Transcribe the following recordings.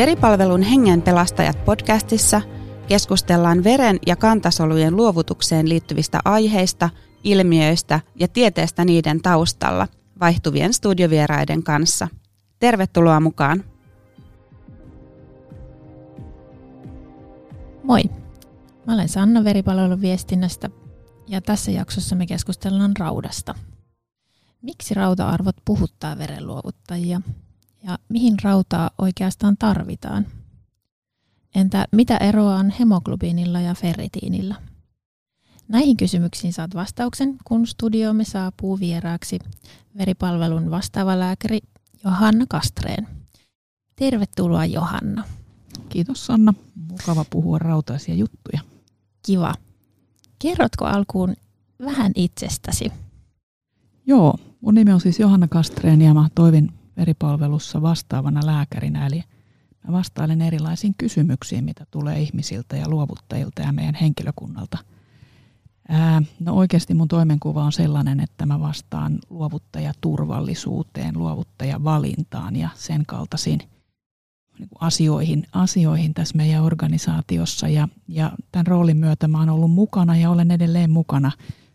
Veripalvelun Hengen pelastajat podcastissa keskustellaan veren ja kantasolujen luovutukseen liittyvistä aiheista, ilmiöistä ja tieteestä niiden taustalla vaihtuvien studiovieraiden kanssa. Tervetuloa mukaan! Moi! Mä olen Sanna Veripalvelun viestinnästä ja tässä jaksossa me keskustellaan raudasta. Miksi rauta-arvot puhuttaa verenluovuttajia ja mihin rautaa oikeastaan tarvitaan? Entä mitä eroa on hemoglobiinilla ja ferritiinillä? Näihin kysymyksiin saat vastauksen, kun studioomme saapuu vieraaksi veripalvelun vastaava lääkäri Johanna Kastreen. Tervetuloa Johanna. Kiitos Sanna. Mukava puhua rautaisia juttuja. Kiva. Kerrotko alkuun vähän itsestäsi? Joo, mun nimi on siis Johanna Kastreen ja mä toivin veripalvelussa vastaavana lääkärinä. Eli mä vastailen erilaisiin kysymyksiin, mitä tulee ihmisiltä ja luovuttajilta ja meidän henkilökunnalta. Ää, no oikeasti mun toimenkuva on sellainen, että mä vastaan luovuttajaturvallisuuteen, luovuttajavalintaan ja sen kaltaisiin niin asioihin, asioihin tässä meidän organisaatiossa. Ja, ja tämän roolin myötä mä oon ollut mukana ja olen edelleen mukana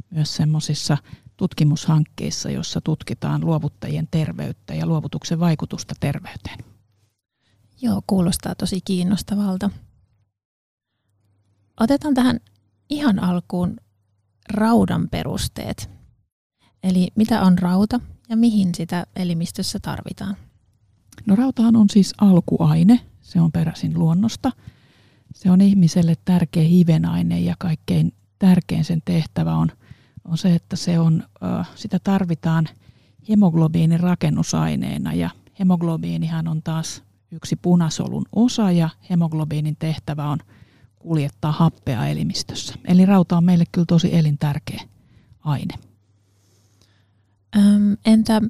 myös semmoisissa tutkimushankkeissa, jossa tutkitaan luovuttajien terveyttä ja luovutuksen vaikutusta terveyteen. Joo, kuulostaa tosi kiinnostavalta. Otetaan tähän ihan alkuun raudan perusteet. Eli mitä on rauta ja mihin sitä elimistössä tarvitaan? No rautahan on siis alkuaine, se on peräisin luonnosta. Se on ihmiselle tärkeä hivenaine ja kaikkein tärkein sen tehtävä on – on se, että se on, sitä tarvitaan hemoglobiinin rakennusaineena ja hemoglobiinihan on taas yksi punasolun osa ja hemoglobiinin tehtävä on kuljettaa happea elimistössä. Eli rauta on meille kyllä tosi elintärkeä aine. Entä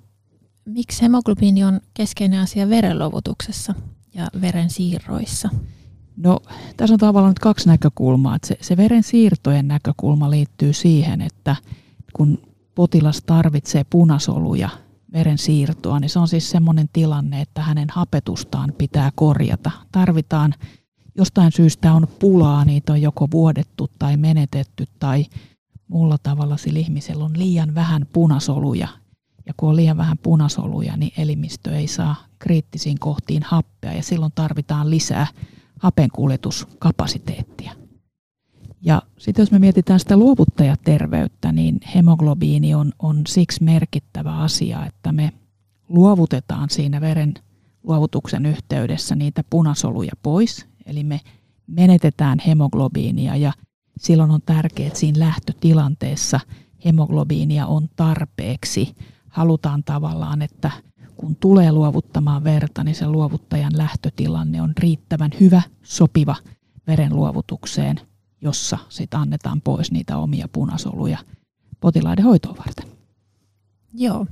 miksi hemoglobiini on keskeinen asia verenluovutuksessa ja veren siirroissa? No, tässä on tavallaan nyt kaksi näkökulmaa. se, se veren siirtojen näkökulma liittyy siihen, että kun potilas tarvitsee punasoluja veren siirtoa, niin se on siis semmoinen tilanne, että hänen hapetustaan pitää korjata. Tarvitaan jostain syystä on pulaa, niitä on joko vuodettu tai menetetty tai muulla tavalla sillä ihmisellä on liian vähän punasoluja. Ja kun on liian vähän punasoluja, niin elimistö ei saa kriittisiin kohtiin happea ja silloin tarvitaan lisää hapenkuljetuskapasiteettia. Ja sitten jos me mietitään sitä luovuttajaterveyttä, niin hemoglobiini on, on siksi merkittävä asia, että me luovutetaan siinä veren luovutuksen yhteydessä niitä punasoluja pois, eli me menetetään hemoglobiinia ja silloin on tärkeää, että siinä lähtötilanteessa hemoglobiinia on tarpeeksi. Halutaan tavallaan, että kun tulee luovuttamaan verta, niin se luovuttajan lähtötilanne on riittävän hyvä, sopiva verenluovutukseen, jossa sitten annetaan pois niitä omia punasoluja potilaiden hoitoa varten. Joo.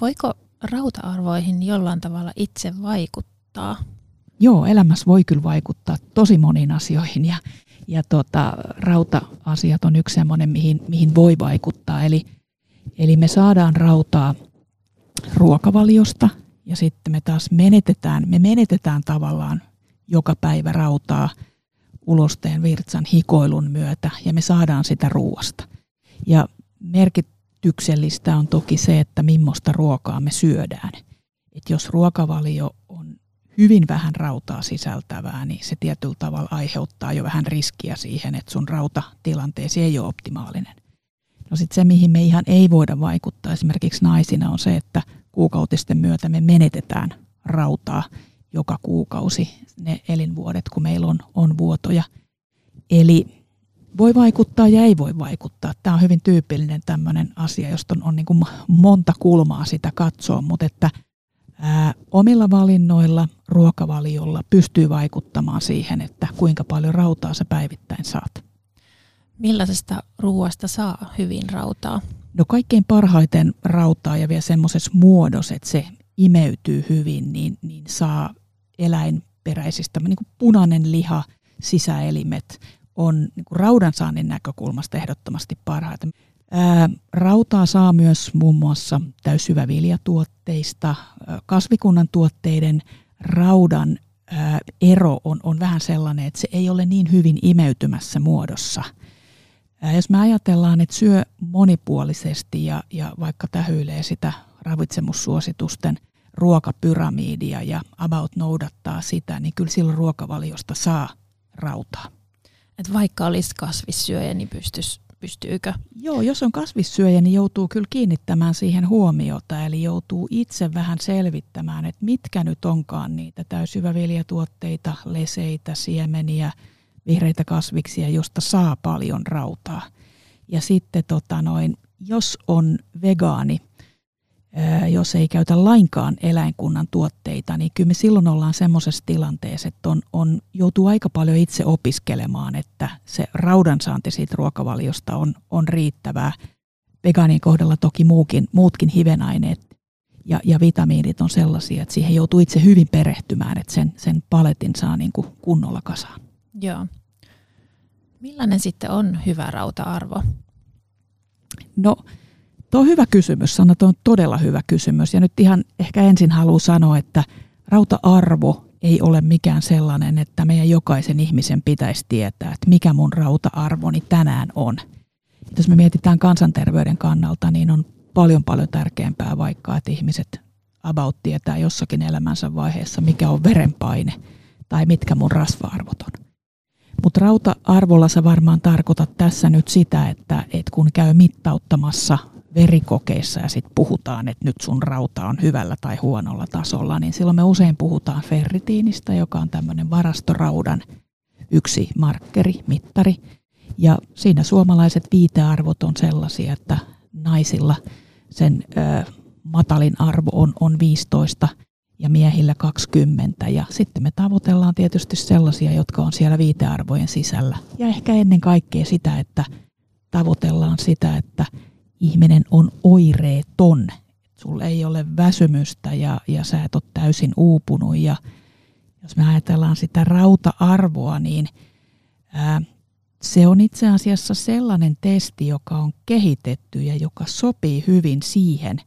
Voiko rauta-arvoihin jollain tavalla itse vaikuttaa? Joo, elämässä voi kyllä vaikuttaa tosi moniin asioihin ja, ja tota, rauta-asiat on yksi sellainen, mihin, mihin voi vaikuttaa. Eli, eli me saadaan rautaa ruokavaliosta ja sitten me taas menetetään, me menetetään tavallaan joka päivä rautaa ulosteen virtsan hikoilun myötä ja me saadaan sitä ruoasta. Ja merkityksellistä on toki se, että millaista ruokaa me syödään. Et jos ruokavalio on hyvin vähän rautaa sisältävää, niin se tietyllä tavalla aiheuttaa jo vähän riskiä siihen, että sun rautatilanteesi ei ole optimaalinen. No sitten se, mihin me ihan ei voida vaikuttaa esimerkiksi naisina, on se, että kuukautisten myötä me menetetään rautaa joka kuukausi ne elinvuodet, kun meillä on, on vuotoja. Eli voi vaikuttaa ja ei voi vaikuttaa. Tämä on hyvin tyypillinen tämmöinen asia, josta on, on niin kuin monta kulmaa sitä katsoa, mutta että ää, omilla valinnoilla, ruokavaliolla pystyy vaikuttamaan siihen, että kuinka paljon rautaa sä päivittäin saat. Millaisesta ruoasta saa hyvin rautaa? No kaikkein parhaiten rautaa ja vielä semmoisessa muodossa, että se imeytyy hyvin, niin, niin saa eläinperäisistä, niin kuin punainen liha, sisäelimet on niin kuin raudansaannin näkökulmasta ehdottomasti parhaita. Ää, rautaa saa myös muun muassa täyssyväviljatuotteista, kasvikunnan tuotteiden raudan ää, ero on, on vähän sellainen, että se ei ole niin hyvin imeytymässä muodossa. Jos me ajatellaan, että syö monipuolisesti ja, ja vaikka tähyilee sitä ravitsemussuositusten ruokapyramidia ja about noudattaa sitä, niin kyllä silloin ruokavaliosta saa rautaa. Et vaikka olisi kasvissyöjä, niin pystyisi pystyykö? Joo, jos on kasvissyöjä, niin joutuu kyllä kiinnittämään siihen huomiota, eli joutuu itse vähän selvittämään, että mitkä nyt onkaan niitä täysyväviljatuotteita, leseitä, siemeniä, vihreitä kasviksia, josta saa paljon rautaa. Ja sitten tota noin, jos on vegaani, jos ei käytä lainkaan eläinkunnan tuotteita, niin kyllä me silloin ollaan semmoisessa tilanteessa, että on, on, joutuu aika paljon itse opiskelemaan, että se raudansaanti siitä ruokavaliosta on, on riittävää. Vegaanien kohdalla toki muukin, muutkin hivenaineet ja, ja vitamiinit on sellaisia, että siihen joutuu itse hyvin perehtymään, että sen, sen paletin saa niin kuin kunnolla kasaan. Joo. Millainen sitten on hyvä rauta-arvo? No Tuo on hyvä kysymys, Sanna, tuo on todella hyvä kysymys. Ja nyt ihan ehkä ensin haluan sanoa, että rauta-arvo ei ole mikään sellainen, että meidän jokaisen ihmisen pitäisi tietää, että mikä mun rauta-arvoni tänään on. Jos me mietitään kansanterveyden kannalta, niin on paljon paljon tärkeämpää vaikka, että ihmiset about tietää jossakin elämänsä vaiheessa, mikä on verenpaine tai mitkä mun rasva-arvot on. Mutta rauta-arvolla sä varmaan tarkoitat tässä nyt sitä, että, että kun käy mittauttamassa verikokeissa ja sitten puhutaan, että nyt sun rauta on hyvällä tai huonolla tasolla, niin silloin me usein puhutaan ferritiinistä, joka on tämmöinen varastoraudan yksi markkeri, mittari. Ja siinä suomalaiset viitearvot on sellaisia, että naisilla sen ö, matalin arvo on, on 15 ja miehillä 20. Ja sitten me tavoitellaan tietysti sellaisia, jotka on siellä viitearvojen sisällä. Ja ehkä ennen kaikkea sitä, että tavoitellaan sitä, että ihminen on oireeton. Sulla ei ole väsymystä ja, ja sä et ole täysin uupunut. Ja jos me ajatellaan sitä rauta-arvoa, niin ää, se on itse asiassa sellainen testi, joka on kehitetty ja joka sopii hyvin siihen,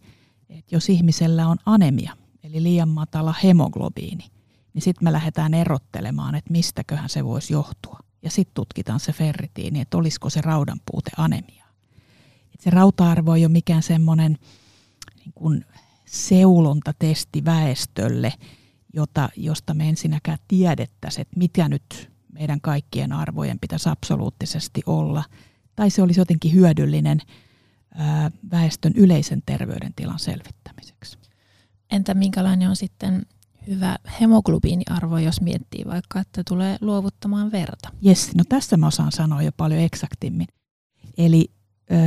että jos ihmisellä on anemia, eli liian matala hemoglobiini, niin sitten me lähdetään erottelemaan, että mistäköhän se voisi johtua. Ja sitten tutkitaan se ferritiini, että olisiko se raudanpuute anemia se rauta-arvo ei ole mikään semmoinen niin seulontatesti väestölle, jota, josta me ensinnäkään tiedettäisiin, että mitä nyt meidän kaikkien arvojen pitäisi absoluuttisesti olla. Tai se olisi jotenkin hyödyllinen väestön yleisen terveydentilan selvittämiseksi. Entä minkälainen on sitten hyvä hemoglobiiniarvo, jos miettii vaikka, että tulee luovuttamaan verta? Yes, no tässä mä osaan sanoa jo paljon eksaktimmin. Eli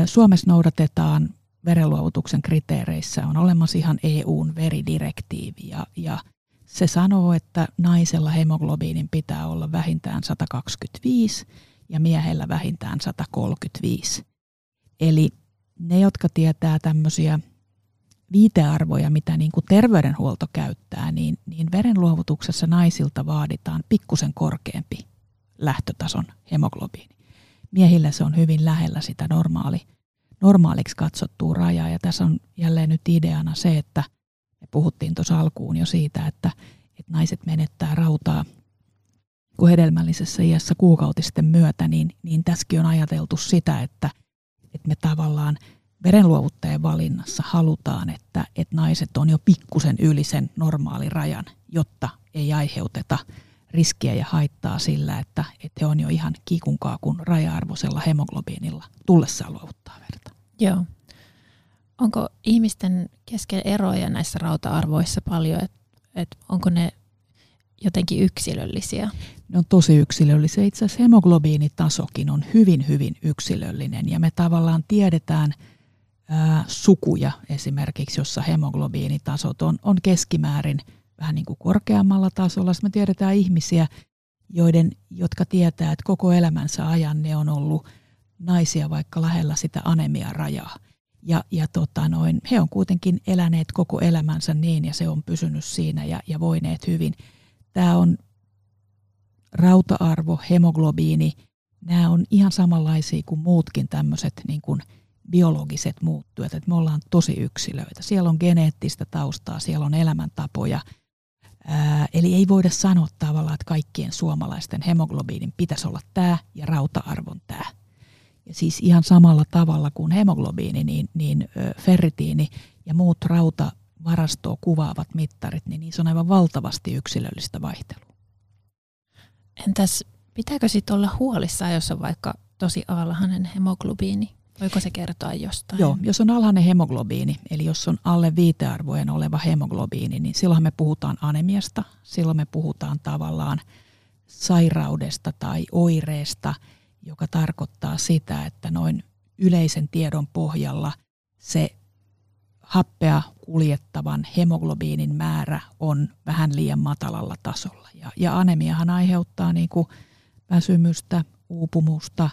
Suomessa noudatetaan verenluovutuksen kriteereissä, on olemassa ihan EUn veridirektiivi ja, ja se sanoo, että naisella hemoglobiinin pitää olla vähintään 125 ja miehellä vähintään 135. Eli ne, jotka tietää tämmöisiä viitearvoja, mitä niin kuin terveydenhuolto käyttää, niin, niin verenluovutuksessa naisilta vaaditaan pikkusen korkeampi lähtötason hemoglobiini miehillä se on hyvin lähellä sitä normaali, normaaliksi katsottua rajaa. Ja tässä on jälleen nyt ideana se, että me puhuttiin tuossa alkuun jo siitä, että, että naiset menettää rautaa kun hedelmällisessä iässä kuukautisten myötä, niin, niin tässäkin on ajateltu sitä, että, että me tavallaan verenluovuttajien valinnassa halutaan, että, että naiset on jo pikkusen yli sen normaalirajan, jotta ei aiheuteta riskiä ja haittaa sillä, että, että he on jo ihan kiikunkaa kun raja-arvoisella hemoglobiinilla tullessaan luovuttaa verta. Joo. Onko ihmisten kesken eroja näissä rauta-arvoissa paljon, että et onko ne jotenkin yksilöllisiä? Ne on tosi yksilöllisiä. Itse asiassa hemoglobiinitasokin on hyvin, hyvin yksilöllinen ja me tavallaan tiedetään ää, sukuja esimerkiksi, jossa hemoglobiinitasot on, on keskimäärin – vähän niin kuin korkeammalla tasolla. Sitten me tiedetään ihmisiä, joiden, jotka tietää, että koko elämänsä ajan ne on ollut naisia vaikka lähellä sitä anemia-rajaa. Ja, ja tota noin, he on kuitenkin eläneet koko elämänsä niin ja se on pysynyt siinä ja, ja voineet hyvin. Tämä on rauta-arvo, hemoglobiini, nämä on ihan samanlaisia kuin muutkin tämmöiset niin kuin biologiset muuttujat. Että me ollaan tosi yksilöitä. Siellä on geneettistä taustaa, siellä on elämäntapoja – Ää, eli ei voida sanoa tavallaan, että kaikkien suomalaisten hemoglobiinin pitäisi olla tämä ja rauta-arvon tämä. Ja siis ihan samalla tavalla kuin hemoglobiini, niin, niin ferritiini ja muut rautavarastoa kuvaavat mittarit, niin niissä on aivan valtavasti yksilöllistä vaihtelua. Entäs pitääkö sitten olla huolissaan, jos on vaikka tosi alhainen hemoglobiini? Voiko se kertoa jostain? Joo, jos on alhainen hemoglobiini, eli jos on alle viitearvojen oleva hemoglobiini, niin silloin me puhutaan anemiasta, silloin me puhutaan tavallaan sairaudesta tai oireesta, joka tarkoittaa sitä, että noin yleisen tiedon pohjalla se happea kuljettavan hemoglobiinin määrä on vähän liian matalalla tasolla. Ja, ja anemiahan aiheuttaa niin kuin väsymystä, uupumusta,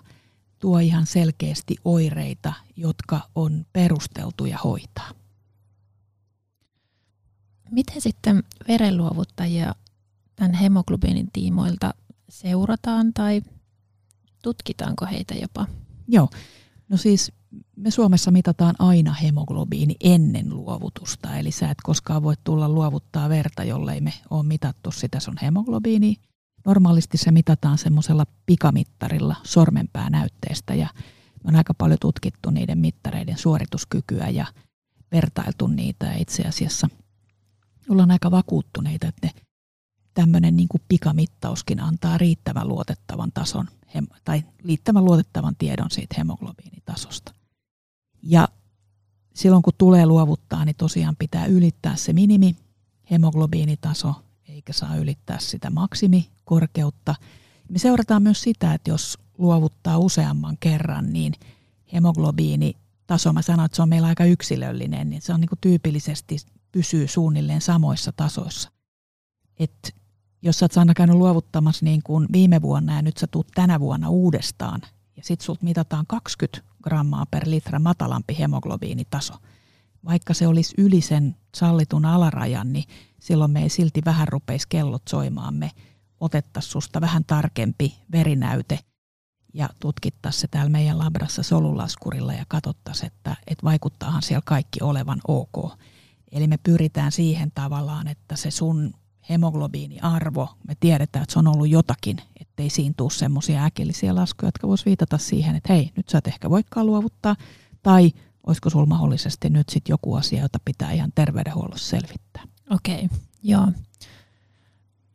tuo ihan selkeästi oireita, jotka on perusteltuja hoitaa. Miten sitten verenluovuttajia tämän hemoglobiinin tiimoilta seurataan tai tutkitaanko heitä jopa? Joo, no siis me Suomessa mitataan aina hemoglobiini ennen luovutusta, eli sä et koskaan voi tulla luovuttaa verta, jollei me ole mitattu sitä sun hemoglobiini. Normaalisti se mitataan semmoisella pikamittarilla sormenpäänäytteestä ja on aika paljon tutkittu niiden mittareiden suorituskykyä ja vertailtu niitä ja itse asiassa ollaan aika vakuuttuneita, että tämmöinen niin pikamittauskin antaa riittävän luotettavan tason tai riittävän luotettavan tiedon siitä hemoglobiinitasosta. Ja silloin kun tulee luovuttaa, niin tosiaan pitää ylittää se minimi hemoglobiinitaso, eikä saa ylittää sitä maksimikorkeutta. Me seurataan myös sitä, että jos luovuttaa useamman kerran, niin hemoglobiinitaso, mä sanoin, että se on meillä aika yksilöllinen, niin se on niin tyypillisesti pysyy suunnilleen samoissa tasoissa. Et jos sä oot käynyt luovuttamassa niin kuin viime vuonna ja nyt sä tuut tänä vuonna uudestaan ja sit sulta mitataan 20 grammaa per litra matalampi hemoglobiinitaso, vaikka se olisi yli sen sallitun alarajan, niin silloin me ei silti vähän rupeisi kellot soimaan. Me otettaisiin susta vähän tarkempi verinäyte ja tutkittaisiin se täällä meidän labrassa solulaskurilla ja katsottaisiin, että, että vaikuttaahan siellä kaikki olevan ok. Eli me pyritään siihen tavallaan, että se sun hemoglobiiniarvo, me tiedetään, että se on ollut jotakin, ettei siinä tule semmoisia äkillisiä laskuja, jotka voisi viitata siihen, että hei, nyt sä et ehkä voikaan luovuttaa, tai olisiko sulla mahdollisesti nyt sitten joku asia, jota pitää ihan terveydenhuollossa selvittää. Okei, okay, joo.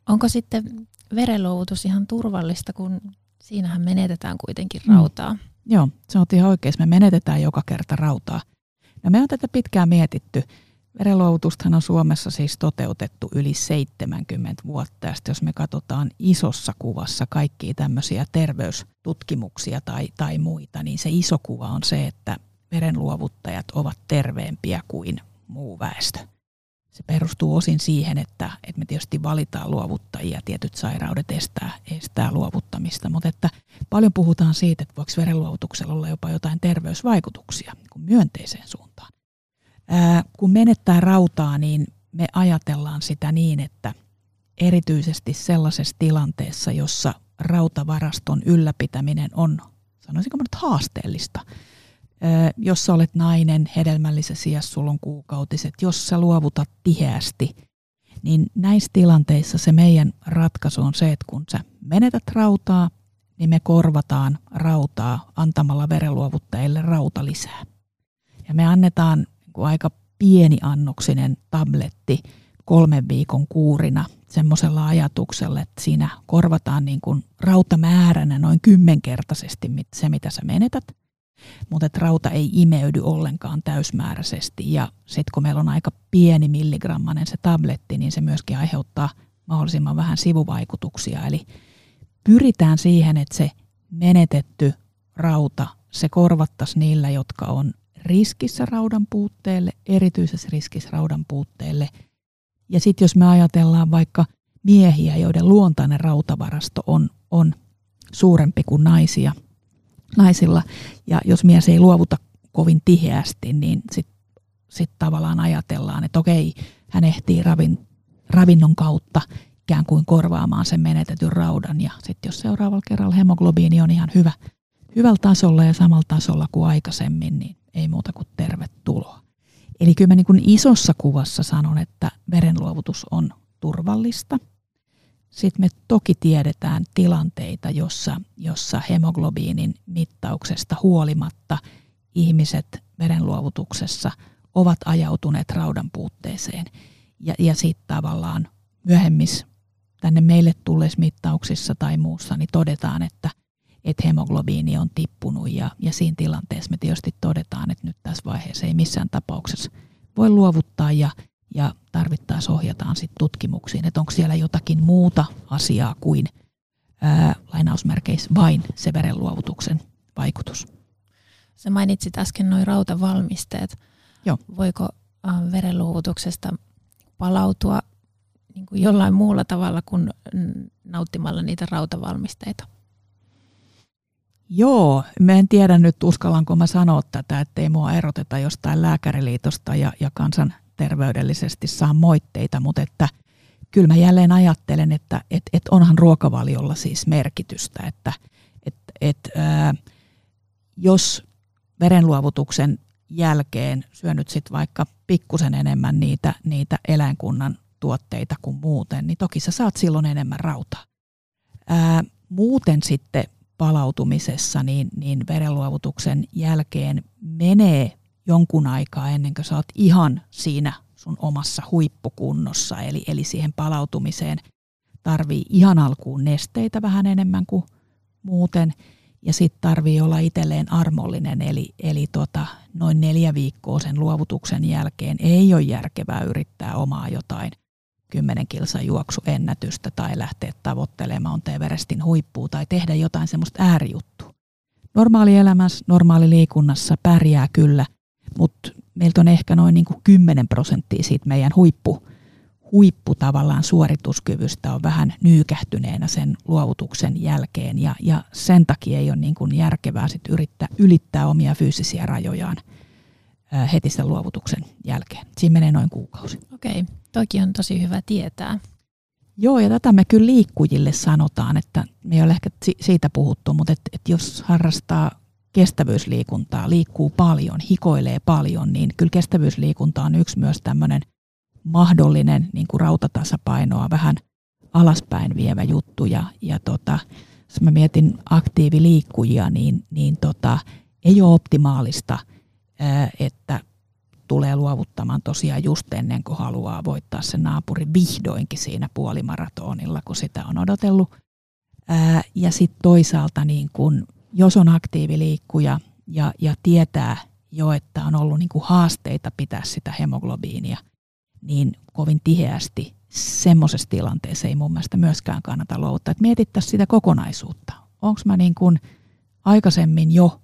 Onko sitten verenluovutus ihan turvallista, kun siinähän menetetään kuitenkin mm. rautaa? Mm. Joo, se on ihan oikein. Me menetetään joka kerta rautaa. No me on tätä pitkään mietitty. Verenluovutustahan on Suomessa siis toteutettu yli 70 vuotta. Ja jos me katsotaan isossa kuvassa kaikkia tämmöisiä terveystutkimuksia tai, tai muita, niin se iso kuva on se, että verenluovuttajat ovat terveempiä kuin muu väestö. Se perustuu osin siihen, että, että me tietysti valitaan luovuttajia, tietyt sairaudet estää, estää luovuttamista, mutta että paljon puhutaan siitä, että voiko verenluovutuksella olla jopa jotain terveysvaikutuksia niin myönteiseen suuntaan. Ää, kun menettää rautaa, niin me ajatellaan sitä niin, että erityisesti sellaisessa tilanteessa, jossa rautavaraston ylläpitäminen on, sanoisinko nyt haasteellista, jos sä olet nainen, hedelmällisessä iässä, sulla on kuukautiset, jos sä luovutat tiheästi, niin näissä tilanteissa se meidän ratkaisu on se, että kun sä menetät rautaa, niin me korvataan rautaa antamalla verenluovuttajille rauta lisää. Ja me annetaan niin aika pieni annoksinen tabletti kolmen viikon kuurina semmoisella ajatuksella, että siinä korvataan niin kuin rautamääränä noin kymmenkertaisesti se, mitä sä menetät – mutta että rauta ei imeydy ollenkaan täysmääräisesti. Ja sitten kun meillä on aika pieni milligrammanen se tabletti, niin se myöskin aiheuttaa mahdollisimman vähän sivuvaikutuksia. Eli pyritään siihen, että se menetetty rauta, se korvattaisiin niillä, jotka on riskissä raudan puutteelle, erityisessä riskissä raudan puutteelle. Ja sitten jos me ajatellaan vaikka miehiä, joiden luontainen rautavarasto on, on suurempi kuin naisia – naisilla. Ja jos mies ei luovuta kovin tiheästi, niin sitten sit tavallaan ajatellaan, että okei, hän ehtii ravin, ravinnon kautta ikään kuin korvaamaan sen menetetyn raudan. Ja sitten jos seuraavalla kerralla hemoglobiini on ihan hyvä, hyvällä tasolla ja samalla tasolla kuin aikaisemmin, niin ei muuta kuin tervetuloa. Eli kyllä mä niin kuin isossa kuvassa sanon, että verenluovutus on turvallista. Sitten me toki tiedetään tilanteita, jossa, jossa hemoglobiinin mittauksesta huolimatta ihmiset verenluovutuksessa ovat ajautuneet raudan puutteeseen. Ja, ja sitten tavallaan myöhemmissä tänne meille tulleissa mittauksissa tai muussa, niin todetaan, että, että hemoglobiini on tippunut ja, ja siinä tilanteessa me tietysti todetaan, että nyt tässä vaiheessa ei missään tapauksessa voi luovuttaa ja, ja tarvittaessa ohjataan sitten tutkimuksiin, että onko siellä jotakin muuta asiaa kuin ää, lainausmerkeissä vain se verenluovutuksen vaikutus. Sä mainitsit äsken noin rautavalmisteet. Joo. Voiko verenluovutuksesta palautua niin kuin jollain muulla tavalla kuin nauttimalla niitä rautavalmisteita? Joo, mä en tiedä nyt uskallanko mä sanoa tätä, ettei mua eroteta jostain lääkäriliitosta ja, ja kansanterveydellisesti saa moitteita, mutta että kyllä mä jälleen ajattelen, että et, et onhan ruokavaliolla siis merkitystä, että et, et, ää, jos verenluovutuksen jälkeen syönyt sit vaikka pikkusen enemmän niitä, niitä eläinkunnan tuotteita kuin muuten, niin toki sä saat silloin enemmän rautaa. Ää, muuten sitten palautumisessa, niin, niin verenluovutuksen jälkeen menee jonkun aikaa ennen kuin sä oot ihan siinä sun omassa huippukunnossa. Eli, eli siihen palautumiseen tarvii ihan alkuun nesteitä vähän enemmän kuin muuten. Ja sitten tarvii olla itselleen armollinen, eli, eli tota, noin neljä viikkoa sen luovutuksen jälkeen ei ole järkevää yrittää omaa jotain 10 kilsan juoksuennätystä tai lähteä tavoittelemaan Everestin huippua tai tehdä jotain semmoista äärijuttua. Normaali elämässä, normaali liikunnassa pärjää kyllä, mutta meiltä on ehkä noin niin kuin 10 prosenttia siitä meidän huippu, huippu tavallaan suorituskyvystä on vähän nyykähtyneenä sen luovutuksen jälkeen ja, ja sen takia ei ole niin kuin järkevää sit yrittää ylittää omia fyysisiä rajojaan heti sen luovutuksen jälkeen. Siinä menee noin kuukausi. Okei. Toki on tosi hyvä tietää. Joo, ja tätä me kyllä liikkujille sanotaan, että me ei ole ehkä siitä puhuttu, mutta et, et jos harrastaa kestävyysliikuntaa, liikkuu paljon, hikoilee paljon, niin kyllä kestävyysliikunta on yksi myös tämmöinen mahdollinen niin kuin rautatasapainoa vähän alaspäin vievä juttu. Ja, ja tota, jos mä mietin aktiiviliikkujia, niin, niin tota, ei ole optimaalista, että tulee luovuttamaan tosiaan just ennen kuin haluaa voittaa se naapuri vihdoinkin siinä puolimaratonilla, kun sitä on odotellut. Ja sitten toisaalta, niin kun, jos on aktiiviliikkuja ja, ja tietää jo, että on ollut niin kuin haasteita pitää sitä hemoglobiinia, niin kovin tiheästi semmoisessa tilanteessa ei mun mielestä myöskään kannata luovuttaa. mietittäisiin sitä kokonaisuutta. Onko mä niin kuin aikaisemmin jo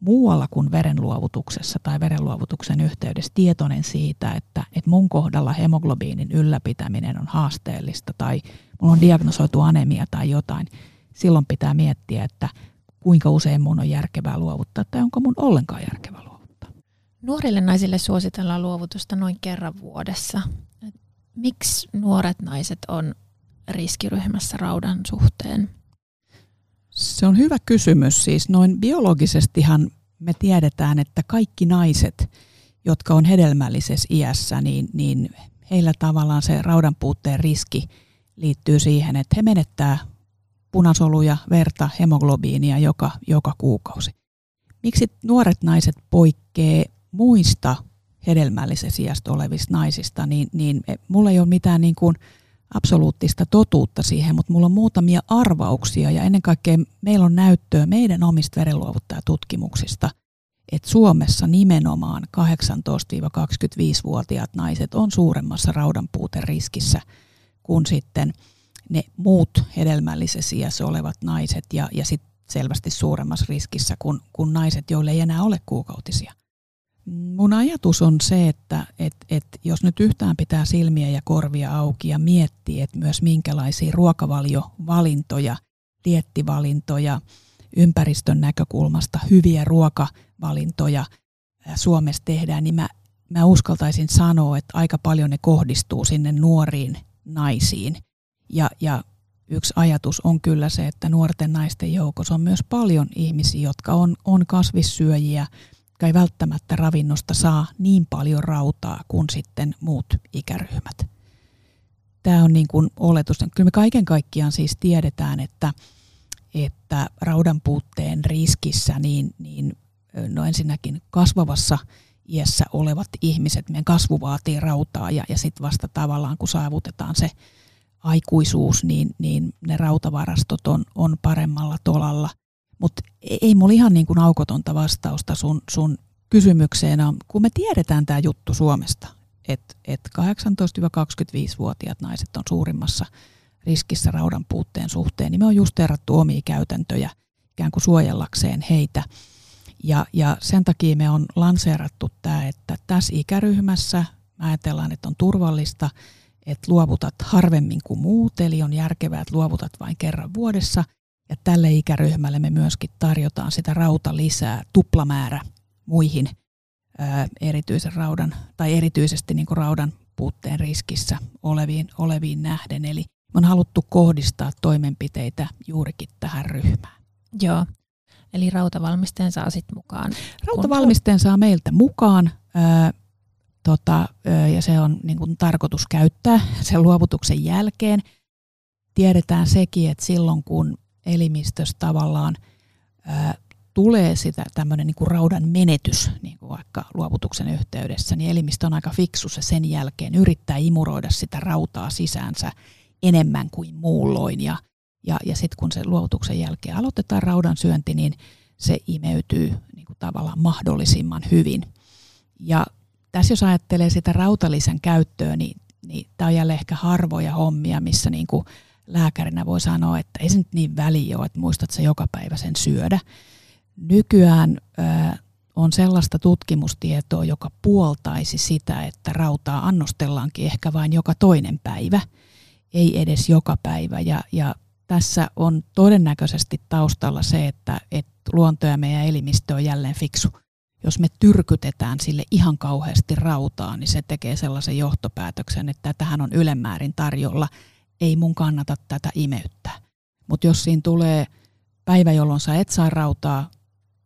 muualla kuin verenluovutuksessa tai verenluovutuksen yhteydessä tietoinen siitä, että, että mun kohdalla hemoglobiinin ylläpitäminen on haasteellista tai mulla on diagnosoitu anemia tai jotain, silloin pitää miettiä, että kuinka usein mun on järkevää luovuttaa tai onko mun ollenkaan järkevää luovuttaa. Nuorille naisille suositellaan luovutusta noin kerran vuodessa. Miksi nuoret naiset on riskiryhmässä raudan suhteen? Se on hyvä kysymys. Siis noin biologisestihan me tiedetään, että kaikki naiset, jotka on hedelmällisessä iässä, niin, niin heillä tavallaan se raudan puutteen riski liittyy siihen, että he menettää punasoluja, verta, hemoglobiinia joka, joka kuukausi. Miksi nuoret naiset poikkeaa muista hedelmällisessä iästä olevista naisista, niin, niin mulla ei ole mitään niin kuin – absoluuttista totuutta siihen, mutta mulla on muutamia arvauksia ja ennen kaikkea meillä on näyttöä meidän omista verenluovuttajatutkimuksista, että Suomessa nimenomaan 18-25-vuotiaat naiset on suuremmassa riskissä kuin sitten ne muut hedelmällisessä iässä olevat naiset ja, ja sitten selvästi suuremmassa riskissä kuin, kuin naiset, joille ei enää ole kuukautisia. Mun ajatus on se, että et, et jos nyt yhtään pitää silmiä ja korvia auki ja miettii, että myös minkälaisia ruokavaliovalintoja, diettivalintoja, ympäristön näkökulmasta hyviä ruokavalintoja Suomessa tehdään, niin mä, mä uskaltaisin sanoa, että aika paljon ne kohdistuu sinne nuoriin naisiin. Ja, ja yksi ajatus on kyllä se, että nuorten naisten joukossa on myös paljon ihmisiä, jotka on, on kasvissyöjiä, jotka ei välttämättä ravinnosta saa niin paljon rautaa kuin sitten muut ikäryhmät. tämä on niin kuin oletus. Kyllä me kaiken kaikkiaan siis tiedetään, että, että raudan puutteen riskissä niin, niin no ensinnäkin kasvavassa iässä olevat ihmiset, meidän kasvu vaatii rautaa ja, ja sitten vasta tavallaan kun saavutetaan se aikuisuus, niin, niin ne rautavarastot on, on paremmalla tolalla. Mutta ei mulla ihan niin kuin aukotonta vastausta sun, sun kysymykseen on, kun me tiedetään tämä juttu Suomesta, että et 18-25-vuotiaat naiset on suurimmassa riskissä raudan puutteen suhteen, niin me on just errattu omia käytäntöjä ikään kuin suojellakseen heitä. Ja, ja sen takia me on lanseerattu tämä, että tässä ikäryhmässä mä ajatellaan, että on turvallista, että luovutat harvemmin kuin muut, eli on järkevää, että luovutat vain kerran vuodessa. Ja tälle ikäryhmälle me myöskin tarjotaan sitä rauta lisää tuplamäärä muihin ää, erityisen raudan tai erityisesti niin kuin raudan puutteen riskissä oleviin, oleviin nähden. Eli on haluttu kohdistaa toimenpiteitä juurikin tähän ryhmään. Joo, eli rautavalmisteen saa sitten mukaan. Rautavalmisteen saa meiltä mukaan. Ää, tota, ja se on niin kuin tarkoitus käyttää sen luovutuksen jälkeen. Tiedetään sekin, että silloin kun elimistössä tavallaan ää, tulee sitä tämmöinen niin raudan menetys, niin kuin vaikka luovutuksen yhteydessä, niin elimistö on aika fiksu se sen jälkeen yrittää imuroida sitä rautaa sisäänsä enemmän kuin muulloin. Ja, ja, ja sitten kun se luovutuksen jälkeen aloitetaan raudan syönti, niin se imeytyy niin kuin tavallaan mahdollisimman hyvin. Ja tässä jos ajattelee sitä rautalisän käyttöä, niin, niin tämä on jälleen ehkä harvoja hommia, missä niin kuin lääkärinä voi sanoa, että ei se nyt niin väliä ole, että muistat se joka päivä sen syödä. Nykyään ö, on sellaista tutkimustietoa, joka puoltaisi sitä, että rautaa annostellaankin ehkä vain joka toinen päivä, ei edes joka päivä. Ja, ja tässä on todennäköisesti taustalla se, että, että luonto ja meidän elimistö on jälleen fiksu jos me tyrkytetään sille ihan kauheasti rautaa, niin se tekee sellaisen johtopäätöksen, että tähän on ylemmäärin tarjolla, ei mun kannata tätä imeyttää. Mutta jos siinä tulee päivä, jolloin sä et saa rautaa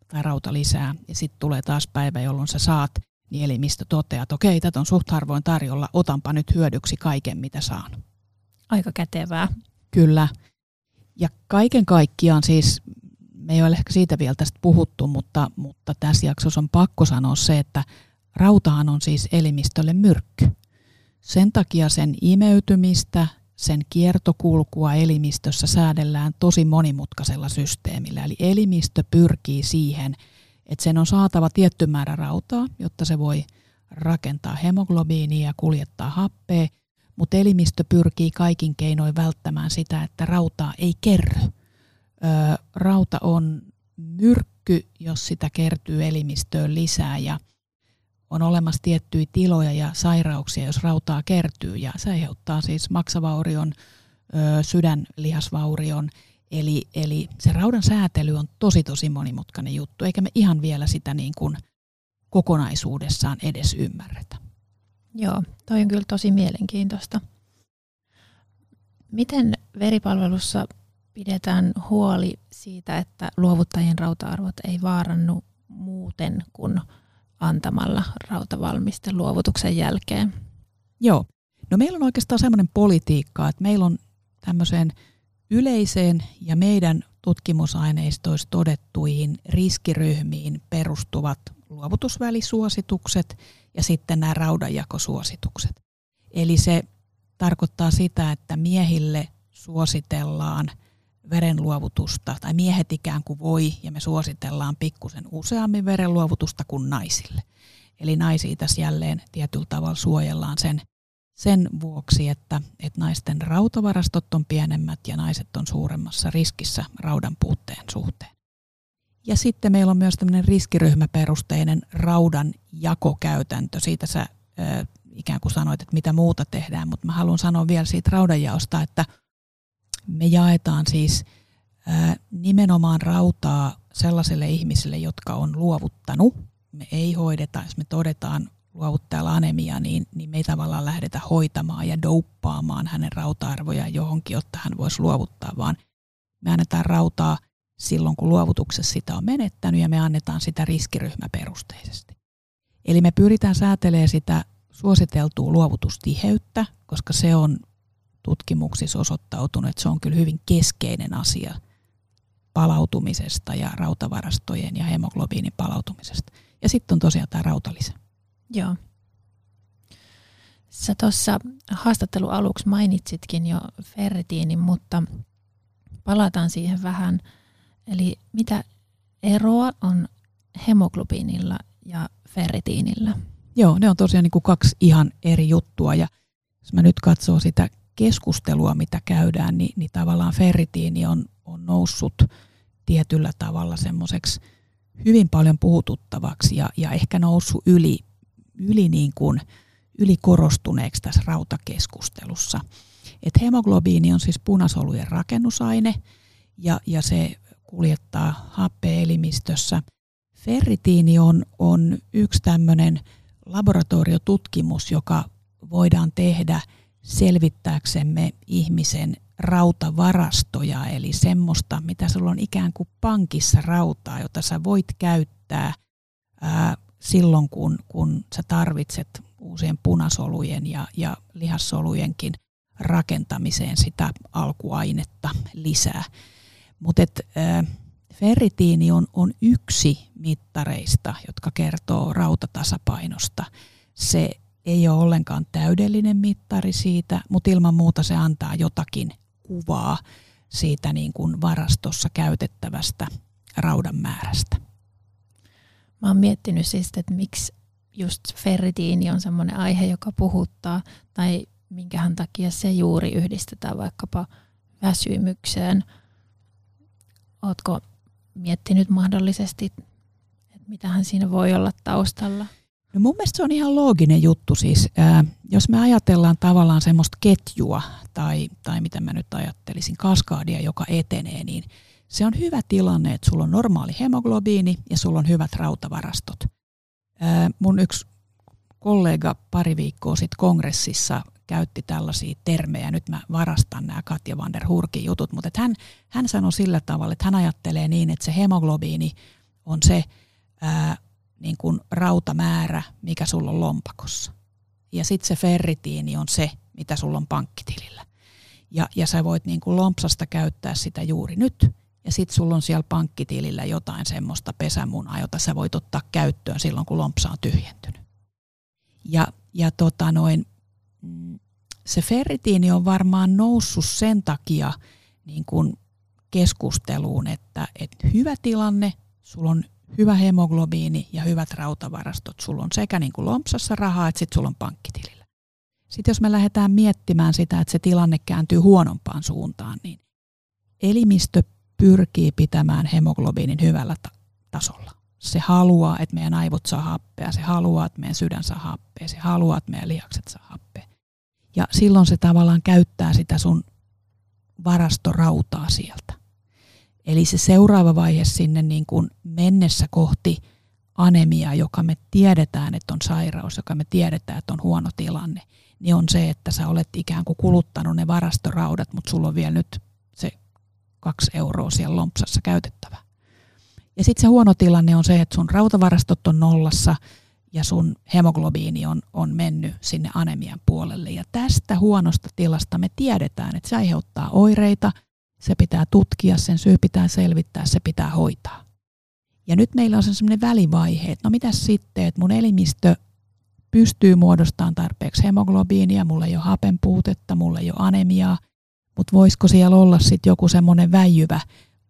tai rauta lisää, ja sitten tulee taas päivä, jolloin sä saat, niin elimistö toteaa, että okei, tätä on suht harvoin tarjolla, otanpa nyt hyödyksi kaiken, mitä saan. Aika kätevää. Kyllä. Ja kaiken kaikkiaan siis me ei ole ehkä siitä vielä tästä puhuttu, mutta, mutta tässä jaksossa on pakko sanoa se, että rautahan on siis elimistölle myrkky. Sen takia sen imeytymistä, sen kiertokulkua elimistössä säädellään tosi monimutkaisella systeemillä. Eli elimistö pyrkii siihen, että sen on saatava tietty määrä rautaa, jotta se voi rakentaa hemoglobiinia ja kuljettaa happea, mutta elimistö pyrkii kaikin keinoin välttämään sitä, että rautaa ei kerry ö, rauta on myrkky, jos sitä kertyy elimistöön lisää ja on olemassa tiettyjä tiloja ja sairauksia, jos rautaa kertyy ja se aiheuttaa siis maksavaurion, ö, sydänlihasvaurion. Eli, eli se raudan säätely on tosi tosi monimutkainen juttu, eikä me ihan vielä sitä niin kuin kokonaisuudessaan edes ymmärretä. Joo, toi on kyllä tosi mielenkiintoista. Miten veripalvelussa pidetään huoli siitä, että luovuttajien rauta-arvot ei vaarannu muuten kuin antamalla rautavalmiste luovutuksen jälkeen? Joo. No meillä on oikeastaan semmoinen politiikka, että meillä on tämmöiseen yleiseen ja meidän tutkimusaineistoissa todettuihin riskiryhmiin perustuvat luovutusvälisuositukset ja sitten nämä raudanjakosuositukset. Eli se tarkoittaa sitä, että miehille suositellaan – verenluovutusta, tai miehet ikään kuin voi, ja me suositellaan pikkusen useammin verenluovutusta kuin naisille. Eli naisia tässä jälleen tietyllä tavalla suojellaan sen, sen vuoksi, että, että naisten rautavarastot on pienemmät ja naiset on suuremmassa riskissä raudan puutteen suhteen. Ja sitten meillä on myös tämmöinen riskiryhmäperusteinen raudan jakokäytäntö. Siitä sä ö, ikään kuin sanoit, että mitä muuta tehdään, mutta mä haluan sanoa vielä siitä raudanjaosta, että – me jaetaan siis nimenomaan rautaa sellaisille ihmisille, jotka on luovuttanut. Me ei hoideta, jos me todetaan luovuttajalla anemia, niin, niin me ei tavallaan lähdetä hoitamaan ja douppaamaan hänen rauta-arvoja johonkin, jotta hän voisi luovuttaa, vaan me annetaan rautaa silloin, kun luovutuksessa sitä on menettänyt ja me annetaan sitä riskiryhmäperusteisesti. Eli me pyritään säätelemään sitä suositeltua luovutustiheyttä, koska se on tutkimuksissa osoittautunut, että se on kyllä hyvin keskeinen asia palautumisesta ja rautavarastojen ja hemoglobiinin palautumisesta. Ja sitten on tosiaan tämä rautalisä. Joo. Sä tuossa haastattelu aluksi mainitsitkin jo ferritiinin, mutta palataan siihen vähän. Eli mitä eroa on hemoglobiinilla ja ferritiinillä? Joo, ne on tosiaan niin kuin kaksi ihan eri juttua ja jos mä nyt katsoo sitä keskustelua, mitä käydään, niin, niin tavallaan ferritiini on, on noussut tietyllä tavalla semmoiseksi hyvin paljon puhututtavaksi ja, ja ehkä noussut yli, yli, niin kuin, yli korostuneeksi tässä rautakeskustelussa. Et hemoglobiini on siis punasolujen rakennusaine ja, ja se kuljettaa happea elimistössä. Ferritiini on, on yksi tämmöinen laboratoriotutkimus, joka voidaan tehdä selvittääksemme ihmisen rautavarastoja, eli semmoista, mitä sulla on ikään kuin pankissa rautaa, jota sä voit käyttää ää, silloin, kun, kun sä tarvitset uusien punasolujen ja, ja lihassolujenkin rakentamiseen sitä alkuainetta lisää. Mutta ferritiini on, on yksi mittareista, jotka kertoo rautatasapainosta. Se ei ole ollenkaan täydellinen mittari siitä, mutta ilman muuta se antaa jotakin kuvaa siitä niin kuin varastossa käytettävästä raudan määrästä. Mä oon miettinyt siis, että miksi just ferritiini on semmoinen aihe, joka puhuttaa, tai minkähän takia se juuri yhdistetään vaikkapa väsymykseen. Ootko miettinyt mahdollisesti, että mitähän siinä voi olla taustalla? No mun mielestä se on ihan looginen juttu siis. Ää, jos me ajatellaan tavallaan semmoista ketjua tai, tai mitä mä nyt ajattelisin, kaskaadia, joka etenee, niin se on hyvä tilanne, että sulla on normaali hemoglobiini ja sulla on hyvät rautavarastot. Ää, mun yksi kollega pari viikkoa sitten kongressissa käytti tällaisia termejä. Nyt mä varastan nämä Katja van der Hurkin jutut, mutta hän, hän sanoi sillä tavalla, että hän ajattelee niin, että se hemoglobiini on se ää, niin kuin rautamäärä, mikä sulla on lompakossa. Ja sitten se ferritiini on se, mitä sulla on pankkitilillä. Ja, ja sä voit niin kuin lompsasta käyttää sitä juuri nyt. Ja sitten sulla on siellä pankkitilillä jotain semmoista pesämunaa, jota sä voit ottaa käyttöön silloin, kun lompsa on tyhjentynyt. Ja, ja tota noin, mm, se ferritiini on varmaan noussut sen takia niin kuin keskusteluun, että, että hyvä tilanne, sulla on hyvä hemoglobiini ja hyvät rautavarastot. Sulla on sekä niin kuin lompsassa rahaa, että sitten sulla on pankkitilillä. Sitten jos me lähdetään miettimään sitä, että se tilanne kääntyy huonompaan suuntaan, niin elimistö pyrkii pitämään hemoglobiinin hyvällä ta- tasolla. Se haluaa, että meidän aivot saa happea, se haluaa, että meidän sydän saa happea, se haluaa, että meidän lihakset saa happea. Ja silloin se tavallaan käyttää sitä sun varastorautaa sieltä. Eli se seuraava vaihe sinne niin kuin mennessä kohti anemiaa, joka me tiedetään, että on sairaus, joka me tiedetään, että on huono tilanne, niin on se, että sä olet ikään kuin kuluttanut ne varastoraudat, mutta sulla on vielä nyt se kaksi euroa siellä lompsassa käytettävä. Ja sitten se huono tilanne on se, että sun rautavarastot on nollassa ja sun hemoglobiini on, on mennyt sinne anemian puolelle. Ja tästä huonosta tilasta me tiedetään, että se aiheuttaa oireita – se pitää tutkia, sen syy pitää selvittää, se pitää hoitaa. Ja nyt meillä on sellainen välivaihe, että no mitä sitten, että mun elimistö pystyy muodostamaan tarpeeksi hemoglobiinia, mulla ei ole hapen puutetta, mulla ei ole anemiaa, mutta voisiko siellä olla sitten joku semmoinen väijyvä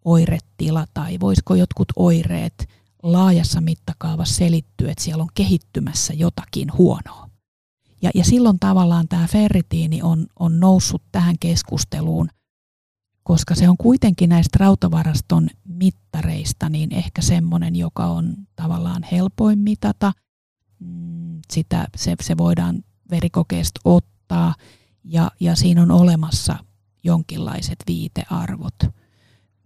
oiretila tai voisiko jotkut oireet laajassa mittakaavassa selittyä, että siellä on kehittymässä jotakin huonoa. Ja, ja silloin tavallaan tämä ferritiini on, on noussut tähän keskusteluun koska se on kuitenkin näistä rautavaraston mittareista niin ehkä semmoinen, joka on tavallaan helpoin mitata. Mm, sitä, se, se voidaan verikokeesta ottaa ja, ja siinä on olemassa jonkinlaiset viitearvot.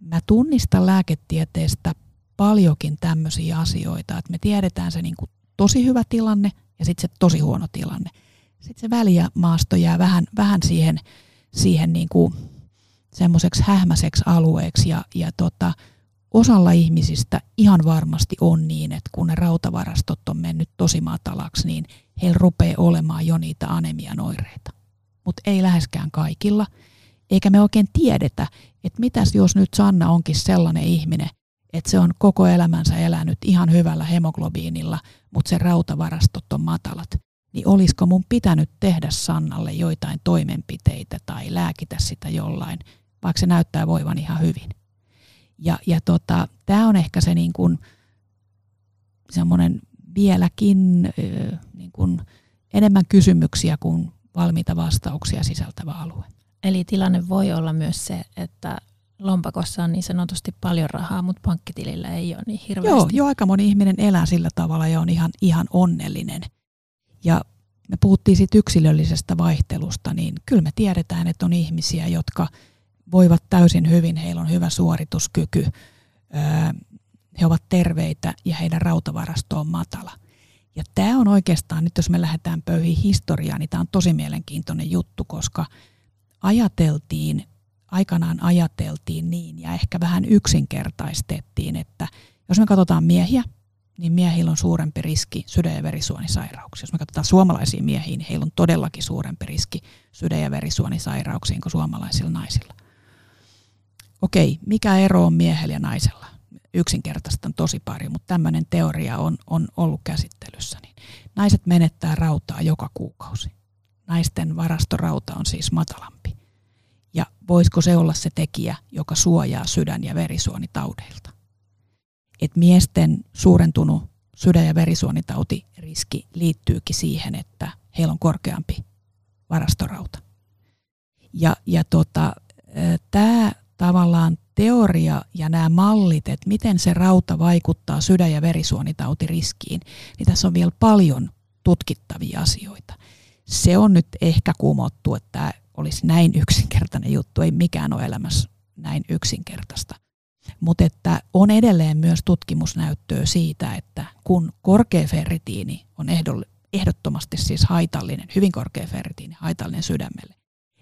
Mä tunnistan lääketieteestä paljonkin tämmöisiä asioita, että me tiedetään se niin kuin tosi hyvä tilanne ja sitten se tosi huono tilanne. Sitten se väliämaasto jää vähän, vähän siihen, siihen niin kuin semmoiseksi hähmäiseksi alueeksi ja, ja tota, osalla ihmisistä ihan varmasti on niin, että kun ne rautavarastot on mennyt tosi matalaksi, niin heillä rupeaa olemaan jo niitä anemian oireita. mutta ei läheskään kaikilla. Eikä me oikein tiedetä, että mitäs jos nyt Sanna onkin sellainen ihminen, että se on koko elämänsä elänyt ihan hyvällä hemoglobiinilla, mutta se rautavarastot on matalat. Niin olisiko mun pitänyt tehdä Sannalle joitain toimenpiteitä tai lääkitä sitä jollain, vaikka se näyttää voivan ihan hyvin. Ja, ja tota, tämä on ehkä se niin kuin, semmoinen vieläkin niin kuin enemmän kysymyksiä kuin valmiita vastauksia sisältävä alue. Eli tilanne voi olla myös se, että lompakossa on niin sanotusti paljon rahaa, mutta pankkitilillä ei ole niin hirveästi. Joo, jo aika moni ihminen elää sillä tavalla ja on ihan, ihan onnellinen. Ja me puhuttiin siitä yksilöllisestä vaihtelusta, niin kyllä me tiedetään, että on ihmisiä, jotka voivat täysin hyvin, heillä on hyvä suorituskyky, he ovat terveitä ja heidän rautavarasto on matala. Ja tämä on oikeastaan, nyt jos me lähdetään pöyhiin historiaan, niin tämä on tosi mielenkiintoinen juttu, koska ajateltiin, aikanaan ajateltiin niin ja ehkä vähän yksinkertaistettiin, että jos me katsotaan miehiä, niin miehillä on suurempi riski sydän- ja verisuonisairauksiin. Jos me katsotaan suomalaisia miehiä, niin heillä on todellakin suurempi riski sydän- ja verisuonisairauksiin kuin suomalaisilla naisilla. Okei, mikä ero on miehellä ja naisella? yksinkertaistan tosi paljon, mutta tämmöinen teoria on, on ollut käsittelyssä. Niin naiset menettää rautaa joka kuukausi. Naisten varastorauta on siis matalampi. Ja voisiko se olla se tekijä, joka suojaa sydän- ja verisuonitaudeilta? Et miesten suurentunut sydän- ja verisuonitautiriski liittyykin siihen, että heillä on korkeampi varastorauta. Ja, ja tota, tämä tavallaan teoria ja nämä mallit, että miten se rauta vaikuttaa sydän- ja verisuonitautiriskiin, niin tässä on vielä paljon tutkittavia asioita. Se on nyt ehkä kumottu, että tämä olisi näin yksinkertainen juttu, ei mikään ole elämässä näin yksinkertaista. Mutta että on edelleen myös tutkimusnäyttöä siitä, että kun korkea ferritiini on ehdottomasti siis haitallinen, hyvin korkea ferritiini haitallinen sydämelle,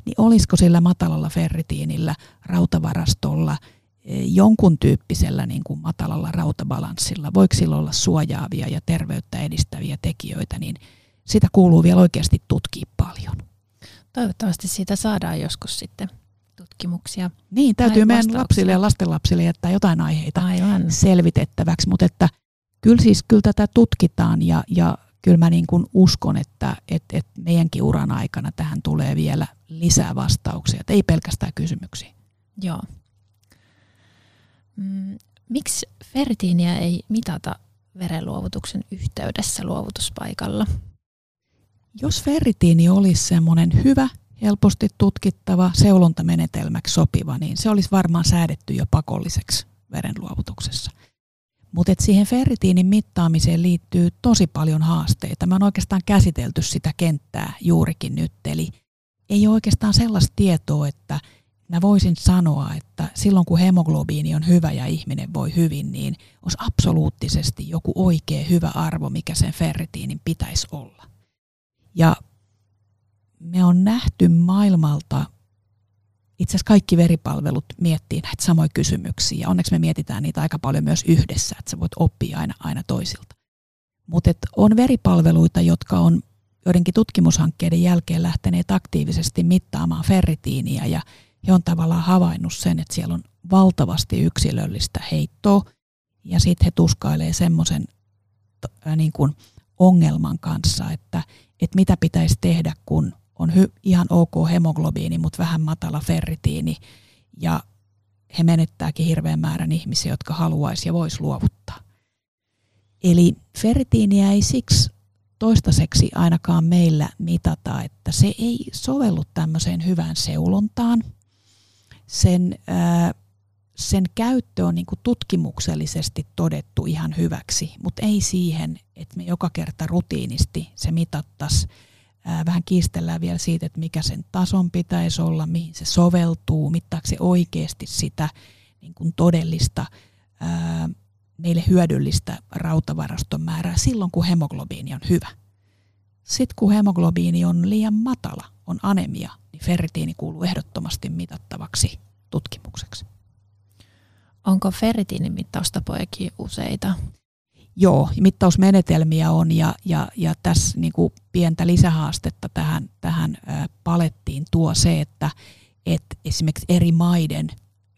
niin olisiko sillä matalalla ferritiinillä, rautavarastolla, eh, jonkun tyyppisellä niin kuin matalalla rautabalanssilla, voiko sillä olla suojaavia ja terveyttä edistäviä tekijöitä, niin sitä kuuluu vielä oikeasti tutkia paljon. Toivottavasti siitä saadaan joskus sitten tutkimuksia. Niin, täytyy meidän lapsille ja lastenlapsille jättää jotain aiheita Aivan. selvitettäväksi, mutta että kyllä siis kyllä tätä tutkitaan ja, ja kyllä mä niin kuin uskon, että, että, että meidänkin uran aikana tähän tulee vielä lisää vastauksia, että ei pelkästään kysymyksiä. Joo. Mm, miksi ferritiiniä ei mitata verenluovutuksen yhteydessä luovutuspaikalla? Jos ferritiini olisi semmoinen hyvä, helposti tutkittava, seulontamenetelmäksi sopiva, niin se olisi varmaan säädetty jo pakolliseksi verenluovutuksessa. Mutta siihen ferritiinin mittaamiseen liittyy tosi paljon haasteita. Mä oon oikeastaan käsitelty sitä kenttää juurikin nyt. Eli ei ole oikeastaan sellaista tietoa, että mä voisin sanoa, että silloin kun hemoglobiini on hyvä ja ihminen voi hyvin, niin olisi absoluuttisesti joku oikea hyvä arvo, mikä sen ferritiinin pitäisi olla. Ja me on nähty maailmalta itse asiassa kaikki veripalvelut miettii näitä samoja kysymyksiä. Ja onneksi me mietitään niitä aika paljon myös yhdessä, että sä voit oppia aina, aina toisilta. Mutta on veripalveluita, jotka on joidenkin tutkimushankkeiden jälkeen lähteneet aktiivisesti mittaamaan ferritiiniä ja he on tavallaan havainnut sen, että siellä on valtavasti yksilöllistä heittoa ja sitten he tuskailee semmoisen niin ongelman kanssa, että, että mitä pitäisi tehdä, kun on hy- ihan ok hemoglobiini, mutta vähän matala ferritiini ja he menettääkin hirveän määrän ihmisiä, jotka haluaisi ja voisi luovuttaa. Eli ferritiiniä ei siksi toistaiseksi ainakaan meillä mitata, että se ei sovellu tämmöiseen hyvään seulontaan. Sen, ää, sen käyttö on niin kuin tutkimuksellisesti todettu ihan hyväksi, mutta ei siihen, että me joka kerta rutiinisti se mitattaisiin vähän kiistellään vielä siitä, että mikä sen tason pitäisi olla, mihin se soveltuu, mittaako se oikeasti sitä niin kuin todellista ää, meille hyödyllistä rautavaraston määrää silloin, kun hemoglobiini on hyvä. Sitten kun hemoglobiini on liian matala, on anemia, niin ferritiini kuuluu ehdottomasti mitattavaksi tutkimukseksi. Onko ferritiinin mittaustapojakin useita? Joo, mittausmenetelmiä on ja, ja, ja tässä niin kuin pientä lisähaastetta tähän, tähän palettiin tuo se, että, että esimerkiksi eri maiden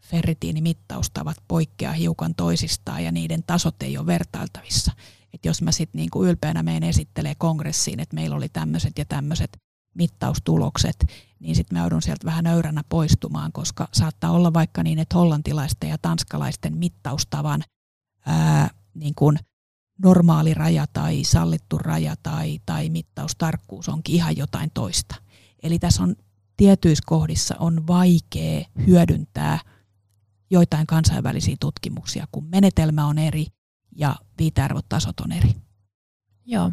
ferritiinimittaustavat poikkeaa hiukan toisistaan ja niiden tasot ei ole vertailtavissa. Et jos mä sitten niin ylpeänä menen esittelee kongressiin, että meillä oli tämmöiset ja tämmöiset mittaustulokset, niin sitten mä joudun sieltä vähän nöyränä poistumaan, koska saattaa olla vaikka niin, että hollantilaisten ja tanskalaisten mittaustavan ää, niin kuin normaali raja tai sallittu raja tai, tai mittaustarkkuus onkin ihan jotain toista. Eli tässä on tietyissä kohdissa on vaikea hyödyntää joitain kansainvälisiä tutkimuksia, kun menetelmä on eri ja viitearvotasot on eri. Joo,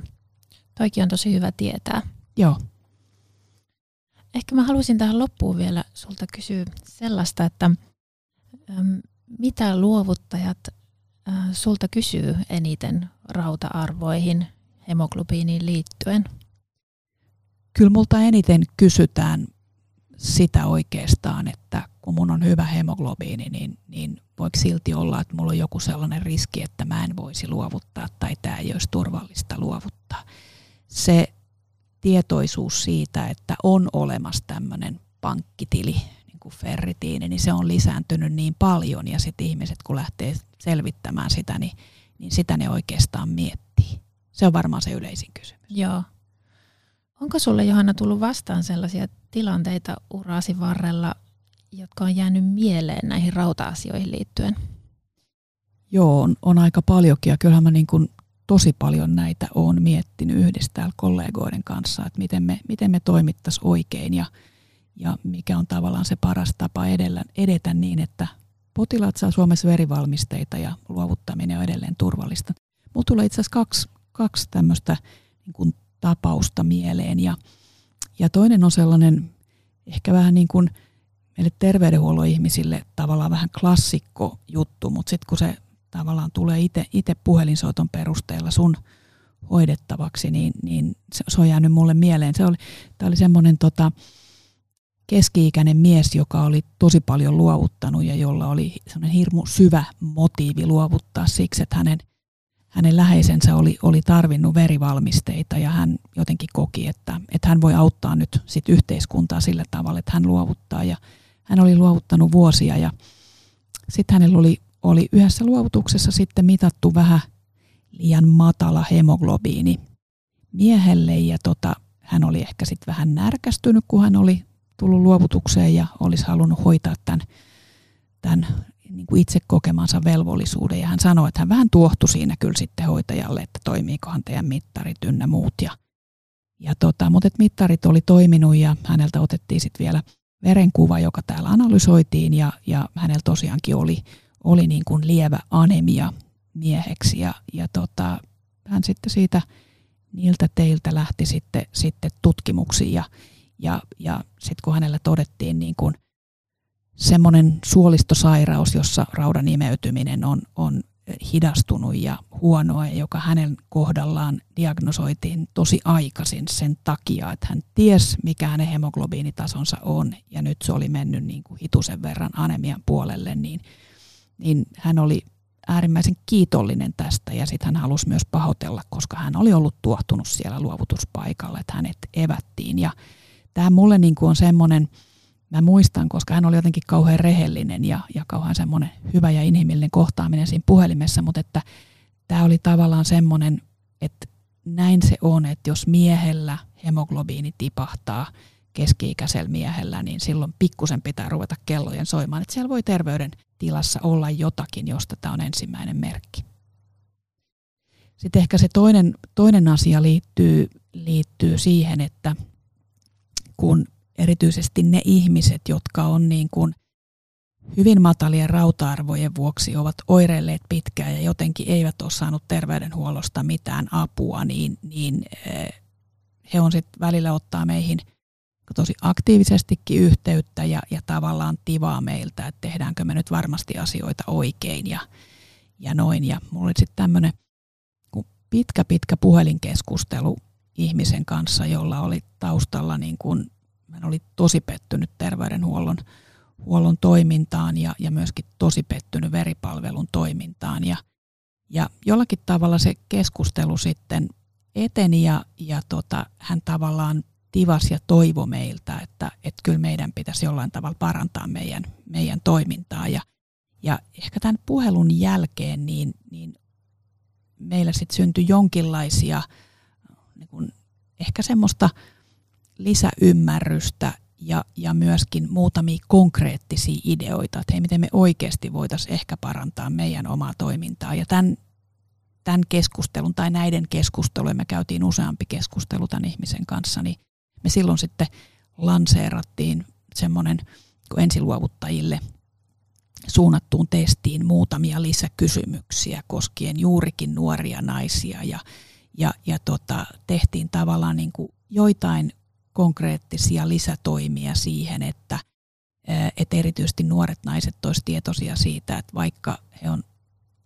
toikin on tosi hyvä tietää. Joo. Ehkä mä haluaisin tähän loppuun vielä sulta kysyä sellaista, että mitä luovuttajat sulta kysyy eniten rauta-arvoihin, hemoglobiiniin liittyen? Kyllä multa eniten kysytään sitä oikeastaan, että kun mun on hyvä hemoglobiini, niin, niin voiko silti olla, että mulla on joku sellainen riski, että mä en voisi luovuttaa tai tämä ei olisi turvallista luovuttaa. Se tietoisuus siitä, että on olemassa tämmöinen pankkitili, kuin ferritiini, niin se on lisääntynyt niin paljon ja sitten ihmiset kun lähtee selvittämään sitä, niin, niin sitä ne oikeastaan miettii. Se on varmaan se yleisin kysymys. Joo. Onko sulle Johanna tullut vastaan sellaisia tilanteita urasi varrella, jotka on jäänyt mieleen näihin rauta-asioihin liittyen? Joo, on, on aika paljonkin ja kyllähän mä niin kuin tosi paljon näitä olen miettinyt yhdessä täällä kollegoiden kanssa, että miten me, miten me toimittaisiin oikein ja, ja mikä on tavallaan se paras tapa edellä, edetä niin, että potilaat saa Suomessa verivalmisteita ja luovuttaminen on edelleen turvallista. Mulla tulee itse asiassa kaksi, kaksi tämmöistä niin kuin tapausta mieleen ja, ja toinen on sellainen ehkä vähän niin kuin meille terveydenhuollon ihmisille tavallaan vähän klassikko juttu, mutta sitten kun se tavallaan tulee itse puhelinsoiton perusteella sun hoidettavaksi, niin, niin se, se on jäänyt mulle mieleen. Se oli, tämä oli semmoinen tota, keski-ikäinen mies, joka oli tosi paljon luovuttanut ja jolla oli semmoinen hirmu syvä motiivi luovuttaa siksi, että hänen, hänen läheisensä oli, oli tarvinnut verivalmisteita ja hän jotenkin koki, että, että hän voi auttaa nyt sit yhteiskuntaa sillä tavalla, että hän luovuttaa. Ja hän oli luovuttanut vuosia ja sitten hänellä oli oli yhdessä luovutuksessa sitten mitattu vähän liian matala hemoglobiini miehelle ja tota, hän oli ehkä sitten vähän närkästynyt, kun hän oli tullut luovutukseen ja olisi halunnut hoitaa tämän, tämän niin kuin itse kokemansa velvollisuuden. Ja hän sanoi, että hän vähän tuohtui siinä kyllä sitten hoitajalle, että toimiikohan teidän mittarit ynnä muut. Ja, ja tota, mutta et mittarit oli toiminut ja häneltä otettiin sitten vielä verenkuva, joka täällä analysoitiin ja, ja hänellä tosiaankin oli, oli niin kuin lievä anemia mieheksi ja, ja tota, hän sitten siitä niiltä teiltä lähti sitten, sitten tutkimuksiin ja, ja, ja sitten kun hänellä todettiin niin kuin semmoinen suolistosairaus, jossa raudan imeytyminen on, on hidastunut ja huonoa, joka hänen kohdallaan diagnosoitiin tosi aikaisin sen takia, että hän ties mikä hänen hemoglobiinitasonsa on ja nyt se oli mennyt niin kuin hitusen verran anemian puolelle, niin niin hän oli äärimmäisen kiitollinen tästä ja sitten hän halusi myös pahoitella, koska hän oli ollut tuohtunut siellä luovutuspaikalla, että hänet evättiin. Ja tämä mulle niin kuin on semmoinen, mä muistan, koska hän oli jotenkin kauhean rehellinen ja, ja kauhean semmoinen hyvä ja inhimillinen kohtaaminen siinä puhelimessa, mutta että tämä oli tavallaan semmoinen, että näin se on, että jos miehellä hemoglobiini tipahtaa keski-ikäisellä miehellä, niin silloin pikkusen pitää ruveta kellojen soimaan, että siellä voi terveyden tilassa olla jotakin, josta tämä on ensimmäinen merkki. Sitten ehkä se toinen, toinen asia liittyy, liittyy siihen, että kun erityisesti ne ihmiset, jotka on niin kuin hyvin matalien rauta-arvojen vuoksi ovat oireilleet pitkään ja jotenkin eivät ole saanut terveydenhuollosta mitään apua, niin, niin eh, he on sitten välillä ottaa meihin – tosi aktiivisestikin yhteyttä ja, ja tavallaan tivaa meiltä, että tehdäänkö me nyt varmasti asioita oikein ja, ja noin. Ja mulla oli sitten tämmöinen pitkä pitkä puhelinkeskustelu ihmisen kanssa, jolla oli taustalla niin kuin, hän oli tosi pettynyt terveydenhuollon huollon toimintaan ja, ja myöskin tosi pettynyt veripalvelun toimintaan. Ja, Ja jollakin tavalla se keskustelu sitten eteni ja, ja tota, hän tavallaan tivas ja toivo meiltä, että, että kyllä meidän pitäisi jollain tavalla parantaa meidän, meidän toimintaa. Ja, ja ehkä tämän puhelun jälkeen niin, niin meillä sitten syntyi jonkinlaisia ehkä semmoista lisäymmärrystä ja, ja myöskin muutamia konkreettisia ideoita, että hei, miten me oikeasti voitaisiin ehkä parantaa meidän omaa toimintaa. Ja tämän, tämän keskustelun tai näiden keskustelujen, me käytiin useampi keskustelu tämän ihmisen kanssa, niin me silloin sitten lanseerattiin semmoinen ensiluovuttajille suunnattuun testiin muutamia lisäkysymyksiä koskien juurikin nuoria naisia ja, ja, ja tota, tehtiin tavallaan niin kuin joitain konkreettisia lisätoimia siihen, että, että erityisesti nuoret naiset olisivat tietoisia siitä, että vaikka he on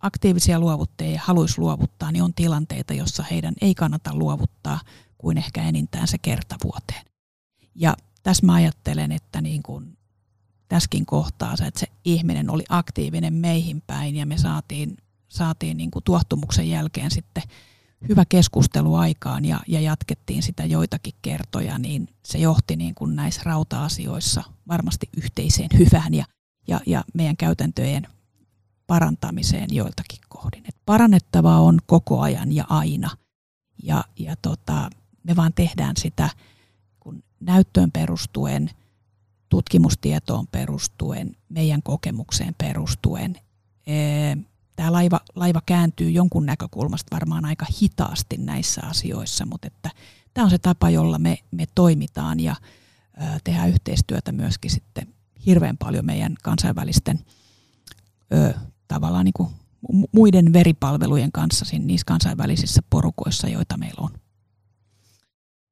aktiivisia luovuttajia ja haluaisi luovuttaa, niin on tilanteita, jossa heidän ei kannata luovuttaa kuin ehkä enintään se kertavuoteen. Ja tässä mä ajattelen, että niin kuin tässäkin kohtaa se, että se ihminen oli aktiivinen meihin päin ja me saatiin, saatiin niin kuin tuottumuksen jälkeen sitten hyvä keskustelu aikaan ja, ja jatkettiin sitä joitakin kertoja, niin se johti niin kuin näissä rauta-asioissa varmasti yhteiseen hyvään ja, ja, ja meidän käytäntöjen parantamiseen joiltakin kohdin. Et parannettavaa on koko ajan ja aina. Ja, ja tota, me vaan tehdään sitä kun näyttöön perustuen, tutkimustietoon perustuen, meidän kokemukseen perustuen. Tämä laiva, laiva kääntyy jonkun näkökulmasta varmaan aika hitaasti näissä asioissa, mutta että tämä on se tapa, jolla me, me toimitaan ja tehdään yhteistyötä myöskin sitten hirveän paljon meidän kansainvälisten ö, tavallaan niin kuin muiden veripalvelujen kanssa niissä kansainvälisissä porukoissa, joita meillä on.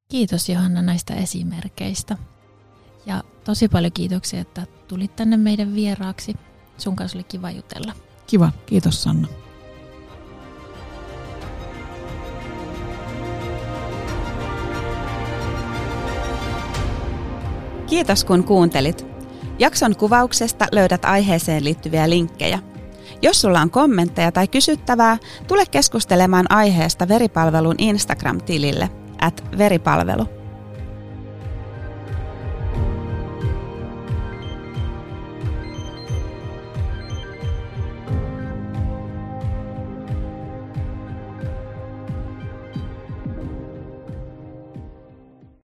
Kiitos Johanna näistä esimerkkeistä. Ja tosi paljon kiitoksia, että tulit tänne meidän vieraaksi. Sun kanssa oli kiva jutella. Kiva, kiitos Sanna. Kiitos kun kuuntelit. Jakson kuvauksesta löydät aiheeseen liittyviä linkkejä. Jos sulla on kommentteja tai kysyttävää, tule keskustelemaan aiheesta veripalvelun Instagram-tilille at veripalvelu.